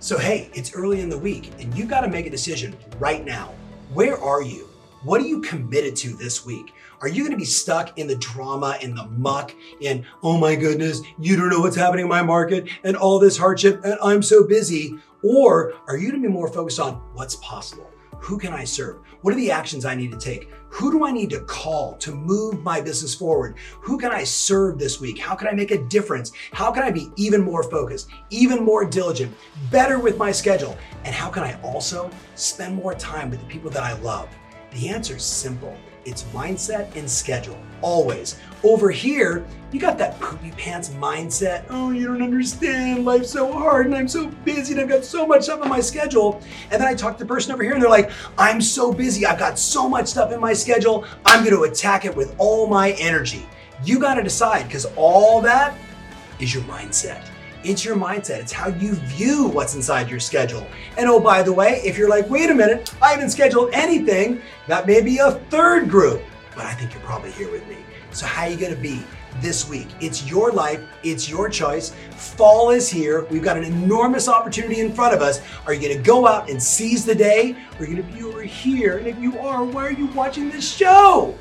So, hey, it's early in the week and you've got to make a decision right now. Where are you? What are you committed to this week? Are you going to be stuck in the drama, in the muck, and, oh my goodness, you don't know what's happening in my market and all this hardship and I'm so busy? Or are you going to be more focused on what's possible? Who can I serve? What are the actions I need to take? Who do I need to call to move my business forward? Who can I serve this week? How can I make a difference? How can I be even more focused, even more diligent, better with my schedule? And how can I also spend more time with the people that I love? The answer is simple. It's mindset and schedule, always. Over here, you got that poopy pants mindset. Oh, you don't understand. Life's so hard and I'm so busy and I've got so much stuff on my schedule. And then I talk to the person over here and they're like, I'm so busy. I've got so much stuff in my schedule. I'm going to attack it with all my energy. You got to decide because all that is your mindset. It's your mindset. It's how you view what's inside your schedule. And oh, by the way, if you're like, wait a minute, I haven't scheduled anything, that may be a third group, but I think you're probably here with me. So, how are you going to be this week? It's your life, it's your choice. Fall is here. We've got an enormous opportunity in front of us. Are you going to go out and seize the day, or are you going to be over here? And if you are, why are you watching this show?